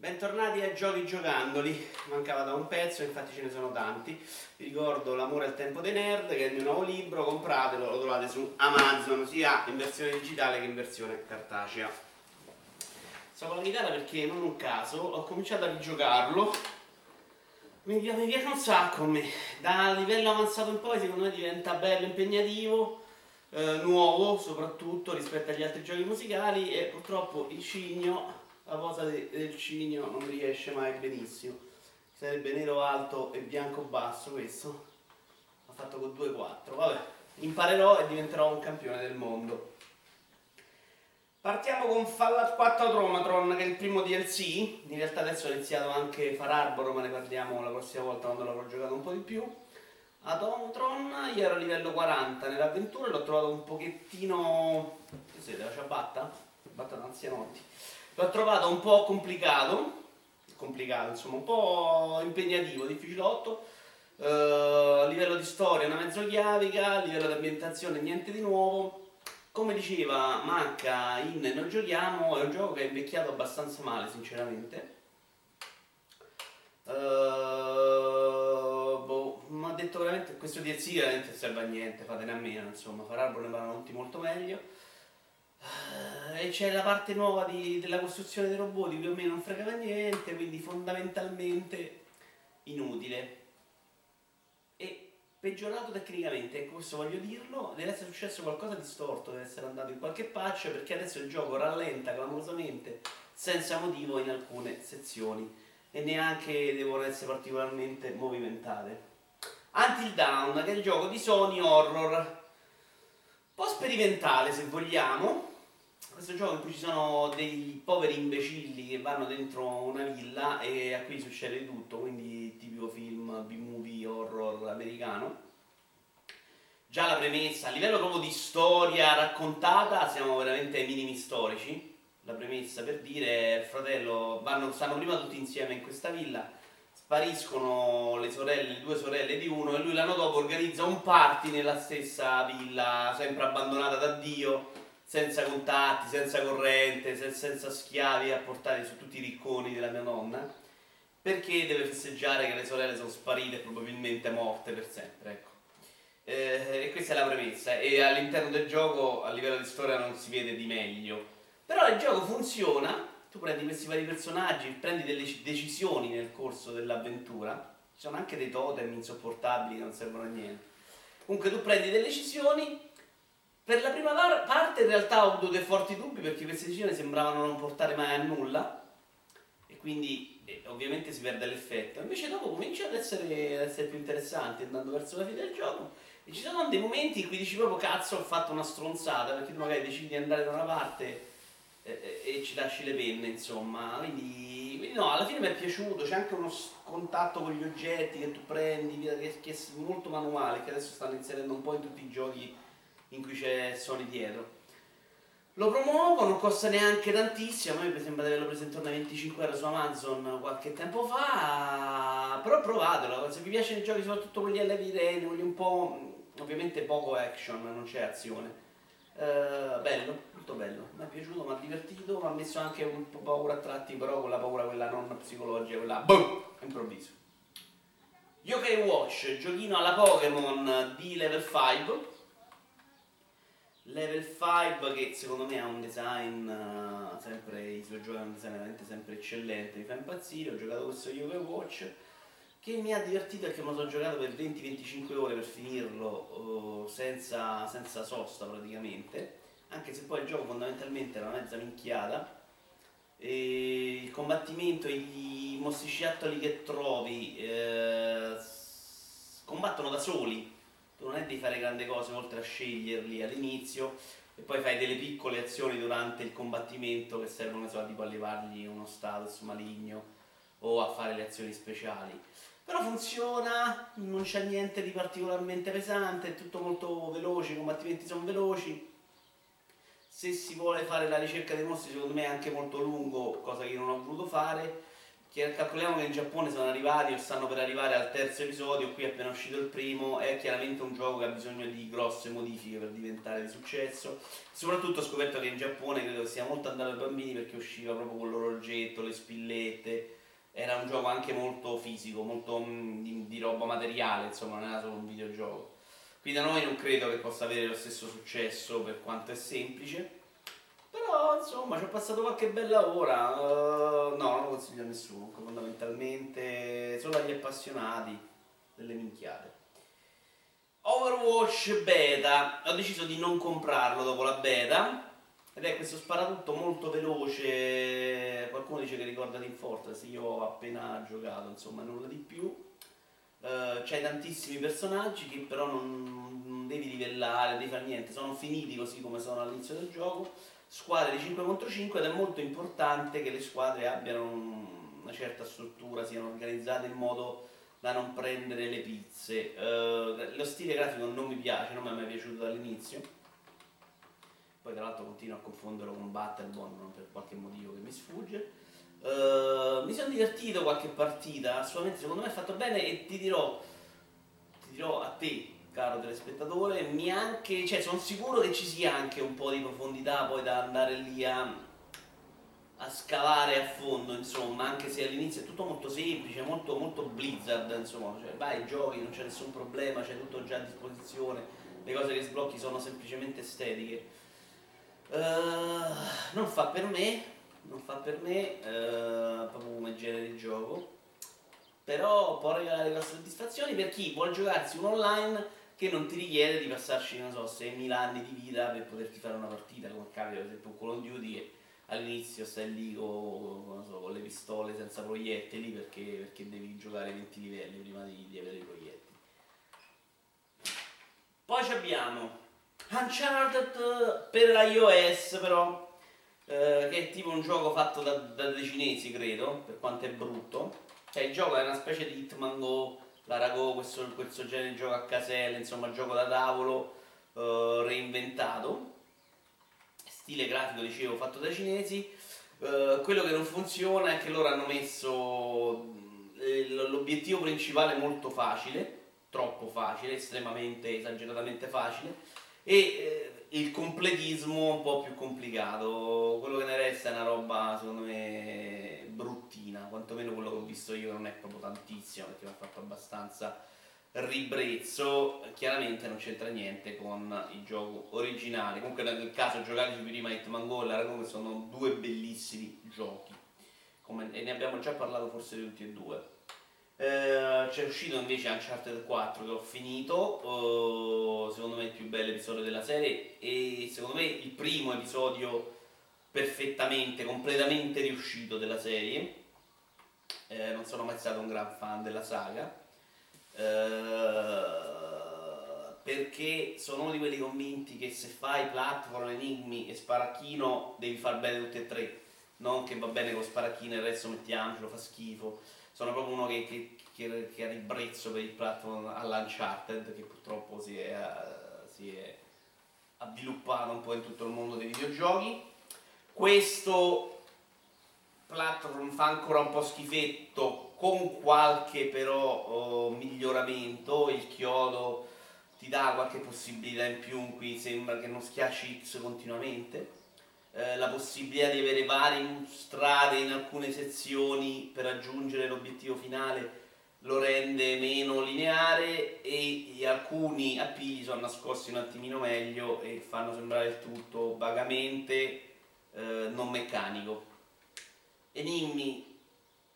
Bentornati a Giochi Giocandoli, mancava da un pezzo, infatti ce ne sono tanti. Vi ricordo L'amore al tempo dei nerd, che è il mio nuovo libro, compratelo, lo trovate su Amazon, sia in versione digitale che in versione cartacea. Sto con la chitarra perché non un caso ho cominciato a rigiocarlo. Mi, piace un sacco a me, da livello avanzato in poi secondo me diventa bello, impegnativo, eh, nuovo soprattutto rispetto agli altri giochi musicali e purtroppo il cigno la cosa de, del cigno non riesce mai benissimo. Sarebbe nero alto e bianco basso questo. Ha fatto con 2-4. Vabbè, imparerò e diventerò un campione del mondo. Partiamo con Fallout 4 Automatron che è il primo DLC. In realtà adesso ho iniziato anche Far Arbor, ma ne parliamo la prossima volta quando l'avrò giocato un po' di più. Automatron, io ero a livello 40 nell'avventura e l'ho trovato un pochettino... Che siete, la ciabatta? Ciabatta d'anzianotti L'ho trovato un po' complicato, complicato insomma, un po' impegnativo, difficilotto. Uh, a livello di storia una mezzo chiavica, a livello di ambientazione niente di nuovo. Come diceva Manca in Noi giochiamo, è un gioco che è invecchiato abbastanza male sinceramente. Uh, boh, mi ha detto veramente questo DLC veramente serve a niente, fatene a meno, insomma, Fararbo ne tutti molto meglio. Eh, e c'è la parte nuova di, della costruzione dei robot più o meno non fregava niente, quindi fondamentalmente inutile. E peggiorato tecnicamente, ecco questo voglio dirlo, deve essere successo qualcosa di storto, deve essere andato in qualche patch perché adesso il gioco rallenta clamorosamente senza motivo in alcune sezioni e neanche devono essere particolarmente movimentate. Until Down, che è il gioco di Sony Horror, un po' sperimentale se vogliamo, questo gioco in cui ci sono dei poveri imbecilli che vanno dentro una villa e a cui succede tutto, quindi tipico film, B-movie, horror americano. Già la premessa, a livello proprio di storia raccontata, siamo veramente ai minimi storici. La premessa per dire, fratello, vanno, stanno prima tutti insieme in questa villa, spariscono le sorelle, le due sorelle di uno e lui l'anno dopo organizza un party nella stessa villa, sempre abbandonata da Dio senza contatti, senza corrente, senza schiavi a portare su tutti i ricconi della mia nonna, perché deve festeggiare che le sorelle sono sparite e probabilmente morte per sempre, ecco. Eh, e questa è la premessa, e all'interno del gioco a livello di storia non si vede di meglio. Però il gioco funziona, tu prendi questi vari personaggi, prendi delle decisioni nel corso dell'avventura, ci sono anche dei totem insopportabili che non servono a niente. Comunque tu prendi delle decisioni per la prima parte in realtà ho avuto dei forti dubbi perché queste decisioni sembravano non portare mai a nulla e quindi eh, ovviamente si perde l'effetto. Invece dopo comincia ad essere, ad essere, più interessanti andando verso la fine del gioco e ci sono dei momenti in cui dici proprio cazzo ho fatto una stronzata perché tu magari decidi di andare da una parte eh, eh, e ci lasci le penne insomma. Quindi, quindi, no, alla fine mi è piaciuto, c'è anche uno contatto con gli oggetti che tu prendi che è molto manuale che adesso stanno inserendo un po' in tutti i giochi in cui c'è Sony dietro. Lo promuovo, non costa neanche tantissimo, a me sembra di averlo preso intorno a 25 euro su Amazon qualche tempo fa, però provatelo, se vi piacciono i giochi soprattutto quelli alla virene, quelli un po', ovviamente poco action, non c'è azione. Uh, bello, molto bello, mi è piaciuto, mi ha divertito, mi ha messo anche un po' paura a tratti, però con la paura quella non psicologica, quella boom, improvviso. Yokai Watch, giochino alla Pokémon di level 5 Level 5 che secondo me ha un design uh, sempre, i suoi giochi hanno un design veramente sempre eccellente, mi fa impazzire, ho giocato questo Yoga Watch che mi ha divertito perché me lo sono giocato per 20-25 ore per finirlo uh, senza, senza, sosta praticamente, anche se poi il gioco fondamentalmente era una mezza minchiata e il combattimento e i mostriciattoli che trovi eh, combattono da soli tu non è di fare grandi cose oltre a sceglierli all'inizio e poi fai delle piccole azioni durante il combattimento che servono so, tipo a levargli uno status maligno o a fare le azioni speciali. Però funziona, non c'è niente di particolarmente pesante, è tutto molto veloce, i combattimenti sono veloci. Se si vuole fare la ricerca dei mostri, secondo me è anche molto lungo, cosa che io non ho voluto fare calcoliamo che in Giappone sono arrivati o stanno per arrivare al terzo episodio, qui è appena uscito il primo, è chiaramente un gioco che ha bisogno di grosse modifiche per diventare di successo. Soprattutto ho scoperto che in Giappone credo sia molto andato ai bambini perché usciva proprio con l'orolgetto, le spillette, era un gioco anche molto fisico, molto mh, di, di roba materiale, insomma non era solo un videogioco. Qui da noi non credo che possa avere lo stesso successo per quanto è semplice però insomma ci ho passato qualche bella ora. Uh, no, non lo consiglio a nessuno, fondamentalmente solo agli appassionati delle minchiate. Overwatch beta, ho deciso di non comprarlo dopo la beta. Ed è questo sparatutto molto veloce. Qualcuno dice che ricorda Team Fortress, io ho appena giocato, insomma, nulla di più. Uh, c'hai tantissimi personaggi che però non, non devi livellare, devi fare niente, sono finiti così come sono all'inizio del gioco squadre di 5 contro 5 ed è molto importante che le squadre abbiano una certa struttura, siano organizzate in modo da non prendere le pizze. Uh, lo stile grafico non mi piace, non mi è mai piaciuto dall'inizio. Poi tra l'altro continuo a confonderlo con Battlebond per qualche motivo che mi sfugge. Uh, mi sono divertito qualche partita, assolutamente secondo me è fatto bene e ti dirò, ti dirò a te caro telespettatore, mi anche, cioè, sono sicuro che ci sia anche un po' di profondità poi da andare lì a, a scavare a fondo, insomma, anche se all'inizio è tutto molto semplice, molto, molto Blizzard, insomma, cioè, vai, giochi, non c'è nessun problema, c'è tutto già a disposizione, le cose che sblocchi sono semplicemente estetiche. Uh, non fa per me, non fa per me, uh, proprio come genere di gioco però può regalare grosse soddisfazioni per chi vuole giocarsi un online che non ti richiede di passarci, non so, 6.000 anni di vita per poterti fare una partita, come capita per esempio con Call of Duty che all'inizio stai lì con, so, con le pistole senza proiettili perché, perché, devi giocare 20 livelli prima di, di avere i proiettili. Poi abbiamo Uncharted per iOS però, eh, che è tipo un gioco fatto da, da dei cinesi credo, per quanto è brutto. Cioè il gioco è una specie di Hitman Go l'Arago, questo, questo genere di gioco a caselle, insomma gioco da tavolo uh, reinventato, stile grafico dicevo fatto dai cinesi, uh, quello che non funziona è che loro hanno messo eh, l'obiettivo principale molto facile, troppo facile, estremamente esageratamente facile e eh, il completismo un po' più complicato. Quello che ne resta è una roba, secondo me, bruttina. Quantomeno quello che ho visto io non è proprio tantissimo, perché mi ha fatto abbastanza ribrezzo. Chiaramente non c'entra niente con il gioco originale. Comunque, nel caso giocateci prima Hitman Go e Laragon, sono due bellissimi giochi. Come, e ne abbiamo già parlato forse di tutti e due. Eh, c'è uscito invece Uncharted 4 che ho finito, uh, secondo me il più bello episodio della serie e secondo me il primo episodio perfettamente, completamente riuscito della serie. Eh, non sono mai stato un gran fan della saga. Uh, perché sono uno di quelli convinti che se fai platform, enigmi e sparacchino devi far bene tutte e tre, non che va bene con sparacchino e il resto mettiamocelo, fa schifo sono proprio uno che, che, che, che ha ribrezzo per il platform all'Uncharted che purtroppo si è, si è avviluppato un po' in tutto il mondo dei videogiochi. Questo platform fa ancora un po' schifetto con qualche però oh, miglioramento, il chiodo ti dà qualche possibilità in più, qui sembra che non schiacci X continuamente eh, la possibilità di avere varie strade in alcune sezioni per raggiungere l'obiettivo finale lo rende meno lineare e alcuni appigli sono nascosti un attimino meglio e fanno sembrare il tutto vagamente eh, non meccanico. Enigmi,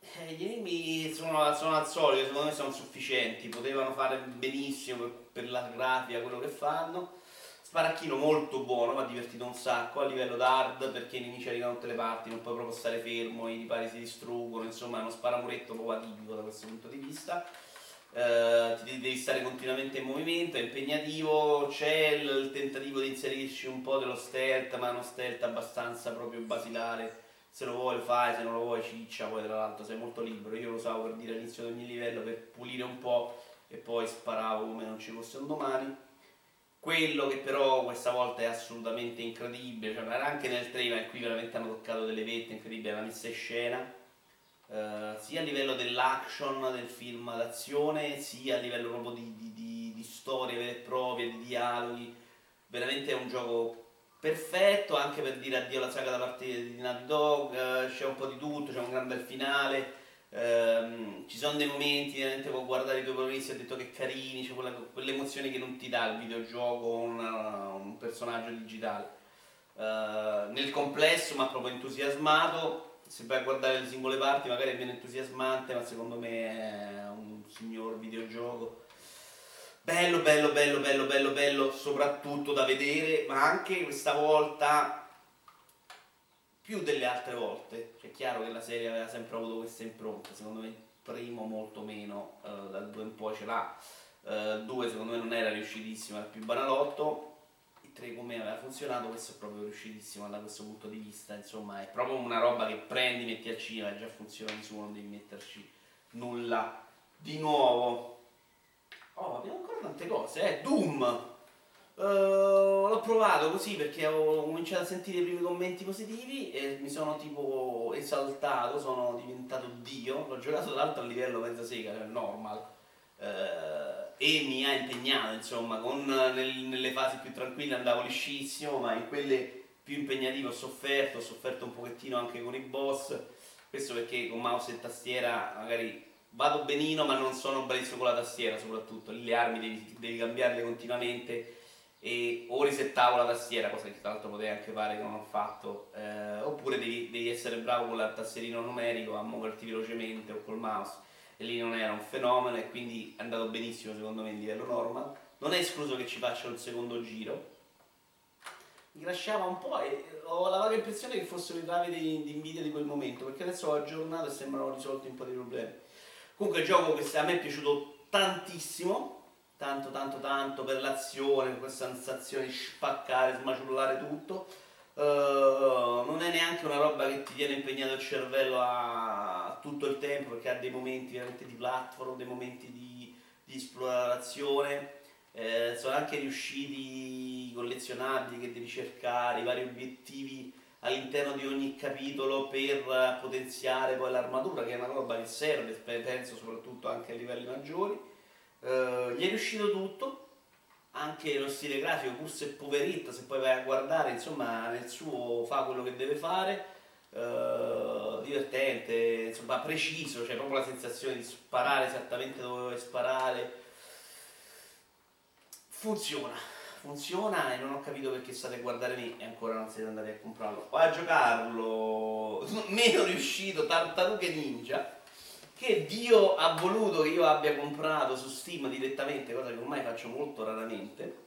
eh, gli enigmi sono, sono, al solito, secondo me sono sufficienti, potevano fare benissimo per, per la grafica quello che fanno. Sparacchino molto buono, mi ha divertito un sacco a livello d'hard perché i nemici arrivano da tutte le parti, non puoi proprio stare fermo, i ripari si distruggono, insomma è uno sparamuretto proprio atipico da questo punto di vista. Uh, ti devi stare continuamente in movimento, è impegnativo, c'è il, il, tentativo di inserirci un po' dello stealth, ma è uno stealth abbastanza proprio basilare, se lo vuoi lo fai, se non lo vuoi ciccia, poi tra l'altro sei molto libero, io lo usavo per dire all'inizio del mio livello per pulire un po' e poi sparavo come non ci fosse un domani. Quello che però questa volta è assolutamente incredibile, cioè era anche nel trailer, qui veramente hanno toccato delle vette incredibili, la messa in scena, eh, sia a livello dell'action del film d'azione, sia a livello proprio di, di, di, di storie vere e proprie, di dialoghi. Veramente è un gioco perfetto anche per dire addio alla saga da parte di Naughty Dog, eh, c'è un po' di tutto, c'è un gran bel finale. Um, ci sono dei momenti, veramente può guardare i tuoi protagonisti e ha detto che carini, c'è quella, quelle emozioni che non ti dà il videogioco o un personaggio digitale. Uh, nel complesso mi ha proprio entusiasmato, se vai a guardare le singole parti magari è meno entusiasmante, ma secondo me è un signor videogioco. Bello, bello, bello, bello, bello, bello, soprattutto da vedere, ma anche questa volta più delle altre volte. È chiaro che la serie aveva sempre avuto questa impronta, secondo me il primo molto meno, uh, dal 2 in poi ce l'ha. Uh, 2 secondo me non era riuscitissimo, era più banalotto 3 come aveva funzionato, questo è proprio riuscitissimo da questo punto di vista, insomma è proprio una roba che prendi, metti al cinema e già funziona di suo, non devi metterci nulla di nuovo. Oh, abbiamo ancora tante cose, eh, Doom! Uh, l'ho provato così perché ho cominciato a sentire i primi commenti positivi e mi sono tipo esaltato, sono diventato dio, l'ho giocato tra l'altro a livello mezza sega, cioè normal. Uh, e mi ha impegnato, insomma, con, nel, nelle fasi più tranquille andavo liscissimo, ma in quelle più impegnative ho sofferto, ho sofferto un pochettino anche con i boss, questo perché con mouse e tastiera magari vado benino ma non sono bravissimo con la tastiera soprattutto, le armi devi, devi cambiarle continuamente e o risettavo la tastiera, cosa che tra l'altro potevi anche fare che non ho fatto, eh, oppure devi, devi, essere bravo con il tastierino numerico a muoverti velocemente o col mouse e lì non era un fenomeno e quindi è andato benissimo secondo me in livello normal. Non è escluso che ci faccia un secondo giro. Mi crashava un po' e ho la vaga impressione che fossero i gravi di, di Nvidia di quel momento, perché adesso ho aggiornato e sembrano risolti un po' di problemi. Comunque il gioco questo a me è piaciuto tantissimo, tanto tanto tanto per l'azione, per questa sensazione di spaccare, smaciullare tutto. Uh, non è neanche una roba che ti tiene impegnato il cervello a tutto il tempo perché ha dei momenti veramente di platform, dei momenti di, di esplorazione, eh, sono anche riusciti i collezionabili che devi cercare, i vari obiettivi all'interno di ogni capitolo per potenziare poi l'armatura, che è una roba che serve, penso soprattutto anche a livelli maggiori. Eh, gli è riuscito tutto, anche lo stile grafico, pur se poveretto, se poi vai a guardare, insomma, nel suo fa quello che deve fare uh, divertente, insomma preciso, cioè proprio la sensazione di sparare esattamente dove vuoi sparare. Funziona, funziona e non ho capito perché state a guardare me e ancora non siete andati a comprarlo. O a giocarlo, meno riuscito, Tartarughe Ninja, che Dio ha voluto che io abbia comprato su Steam direttamente, cosa che ormai faccio molto raramente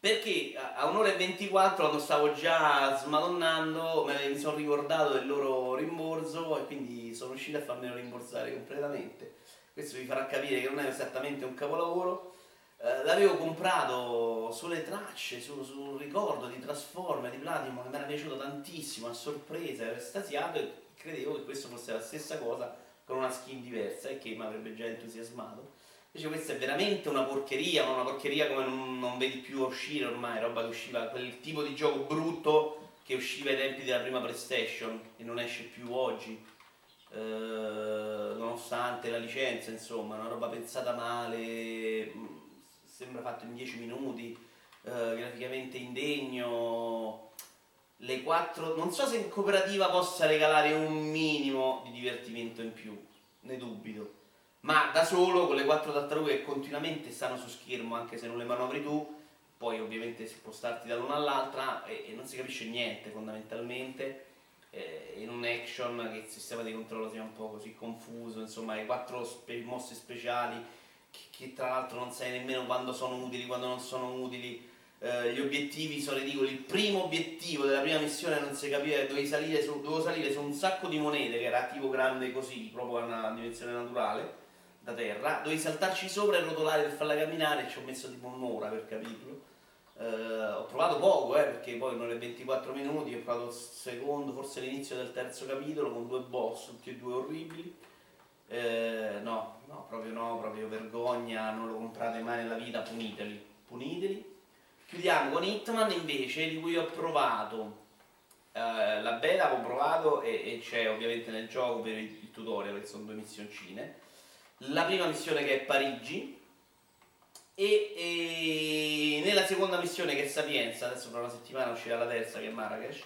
perché a un'ora e 24 quando stavo già smadonnando mi sono ricordato del loro rimborso e quindi sono riuscito a farmelo rimborsare completamente. Questo vi farà capire che non è esattamente un capolavoro. Eh, l'avevo comprato sulle tracce, su, sul ricordo di Transformer, di Platinum, che mi era piaciuto tantissimo, a sorpresa, ero estasiato e credevo che questo fosse la stessa cosa con una skin diversa e che mi avrebbe già entusiasmato. Invece questa è veramente una porcheria, ma una porcheria come non, non, vedi più uscire ormai, roba che usciva, quel tipo di gioco brutto che usciva ai tempi della prima PlayStation e non esce più oggi. Eh, nonostante la licenza, insomma, una roba pensata male, sembra fatto in 10 minuti, eh, graficamente indegno. Le 4, non so se in cooperativa possa regalare un minimo di divertimento in più, ne dubito ma da solo con le quattro tartarughe che continuamente stanno su schermo anche se non le manovri tu poi ovviamente spostarti dall'una all'altra e, e non si capisce niente fondamentalmente eh, in un action che il sistema di controllo sia un po' così confuso insomma hai quattro spe- mosse speciali che, che, tra l'altro non sai nemmeno quando sono utili quando non sono utili eh, gli obiettivi sono ridicoli il primo obiettivo della prima missione non si capiva dovevi salire su, dovevo salire su un sacco di monete che era tipo grande così proprio a una dimensione naturale da terra, dovevi saltarci sopra e rotolare per farla camminare, ci ho messo tipo un'ora per capirlo. Uh, ho provato poco, eh, perché poi non è 24 minuti, ho provato il secondo, forse l'inizio del terzo capitolo con due boss, tutti e due orribili. Uh, no, no, proprio no, proprio vergogna, non lo comprate mai nella vita, puniteli, puniteli. Chiudiamo con Hitman invece, di cui ho provato Uh, la beta avevo provato e, e, c'è ovviamente nel gioco per il, tutorial che sono due missioncine. La prima missione che è Parigi e, e, nella seconda missione che è Sapienza, adesso tra una settimana uscirà la terza che è Marrakesh,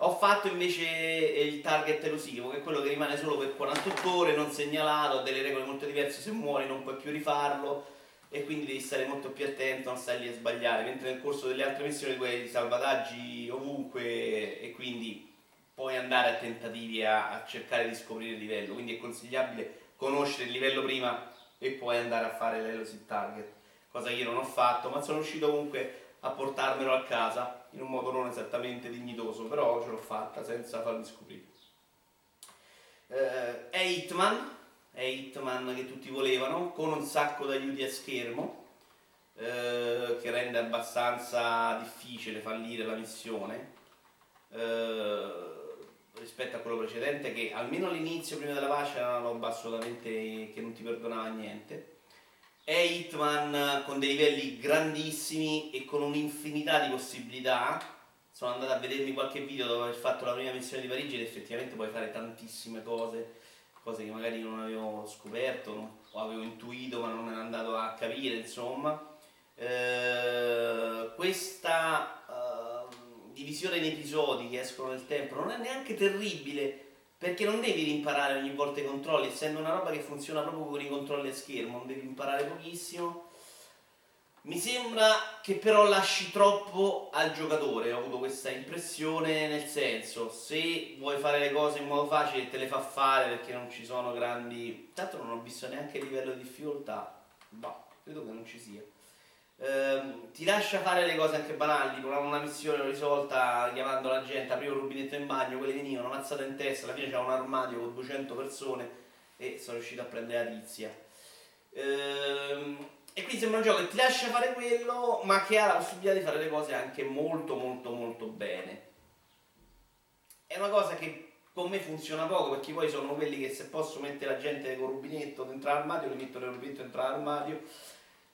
ho fatto invece il target elusivo, che è quello che rimane solo per 48 ore, non segnalato, ha delle regole molto diverse, se muori non puoi più rifarlo e quindi devi stare molto più attento, non stai lì a sbagliare, mentre nel corso delle altre missioni tu hai salvataggi ovunque e quindi puoi andare a tentativi a, a cercare di scoprire il livello, quindi è consigliabile conoscere il livello prima e poi andare a fare l'elusive target, cosa che io non ho fatto, ma sono riuscito comunque a portarmelo a casa in un modo non esattamente dignitoso, però ce l'ho fatta senza farmi scoprire. Eh, è Hitman, è Hitman che tutti volevano, con un sacco d'aiuti a schermo, eh, che rende abbastanza difficile fallire la missione eh, rispetto a quello precedente che almeno all'inizio, prima della pace, erano assolutamente che non ti perdonava niente. È Hitman con dei livelli grandissimi e con un'infinità di possibilità. Sono andato a vedermi qualche video dopo aver fatto la prima missione di Parigi ed effettivamente puoi fare tantissime cose cose che magari non avevo scoperto o avevo intuito ma non ero andato a capire, insomma. Eh, questa eh, divisione in episodi che escono nel tempo non è neanche terribile perché non devi rimparare ogni volta i controlli, essendo una roba che funziona proprio con i controlli a schermo, non devi imparare pochissimo mi sembra che però lasci troppo al giocatore, ho avuto questa impressione, nel senso, se vuoi fare le cose in modo facile te le fa fare perché non ci sono grandi... Tanto non ho visto neanche il livello di difficoltà, boh, credo che non ci sia. Ehm, ti lascia fare le cose anche banali, tipo una missione risolta chiamando la gente, aprivo il rubinetto in bagno, quelli venivano, mazzata in testa, alla fine c'era un armadio con 200 persone e sono riuscito a prendere la tizia. Ehm, e quindi sembra un gioco che ti lascia fare quello, ma che ha la possibilità di fare le cose anche molto molto molto bene. È una cosa che con me funziona poco perché poi sono quelli che se posso mettere la gente con rubinetto dentro l'armadio, li metto nel rubinetto dentro l'armadio,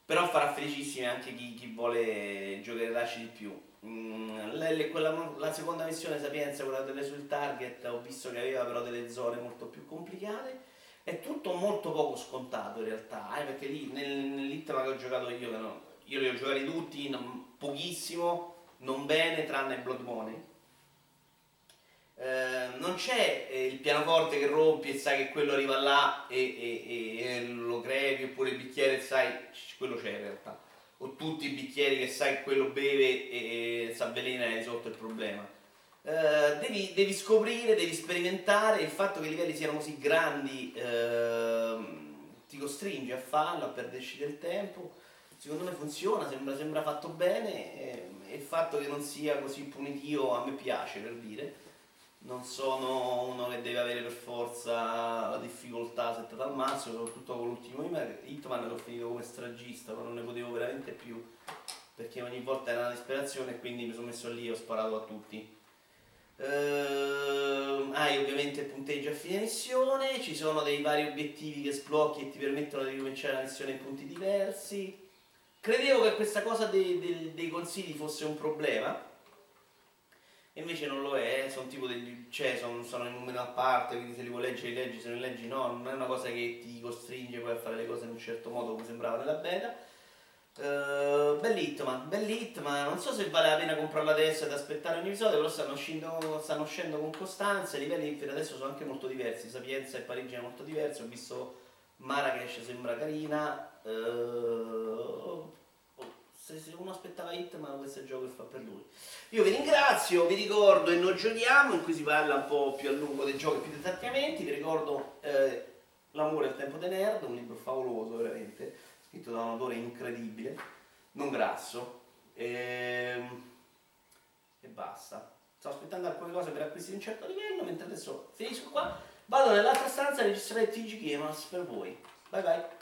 però farà felicissimi anche chi, chi vuole giocare lasci di più. Mm, la, quella, la seconda missione Sapienza, quella delle sul target, ho visto che aveva però delle zone molto più complicate è tutto molto poco scontato in realtà, eh, perché lì nel, che ho giocato io, no, io li ho giocati tutti, non, pochissimo, non bene, tranne Blood Money. Eh, non c'è eh, il pianoforte che rompi e sai che quello arriva là e, e, e, e lo crepi, oppure il bicchiere sai, quello c'è in realtà. O tutti i bicchieri che sai che quello beve e, e si avvelena e risolto il problema eh, devi, devi, scoprire, devi sperimentare, il fatto che i livelli siano così grandi eh, ti costringe a farlo, a perderci del tempo. Secondo me funziona, sembra, sembra fatto bene e, e, il fatto che non sia così punitivo a me piace per dire. Non sono uno che deve avere per forza la difficoltà settata al massimo, soprattutto con l'ultimo Hitman l'ho finito come stragista, ma non ne potevo veramente più perché ogni volta era una disperazione e quindi mi sono messo lì e ho sparato a tutti. Uh, hai ovviamente il punteggio a fine missione, ci sono dei vari obiettivi che sblocchi e ti permettono di ricominciare la missione in punti diversi. Credevo che questa cosa dei, dei, dei consigli fosse un problema, invece non lo è, sono tipo degli. cioè sono, sono in numero a parte, quindi se li vuoi leggere li leggi, se non li leggi no, non è una cosa che ti costringe poi a fare le cose in un certo modo come sembrava nella beta Uh, Bell'Hitman, Bell'Hitman, non so se vale la pena comprarla adesso ed aspettare ogni episodio, però stanno uscendo, stanno uscendo con costanza, i livelli per adesso sono anche molto diversi, Sapienza e Parigi sono molto diversi, ho visto Marrakesh sembra carina, uh, se, uno aspettava Hitman questo è il gioco che fa per lui. Io vi ringrazio, vi ricordo e noi giochiamo, in cui si parla un po' più a lungo dei giochi più dettagliamenti, vi ricordo eh, L'amore al tempo dei nerd, un libro favoloso veramente scritto da un autore incredibile, non grasso, e, ehm, e basta. Sto aspettando alcune cose per acquistare un certo livello, mentre adesso finisco qua, vado nell'altra stanza a registrare TG Games per voi. Bye bye!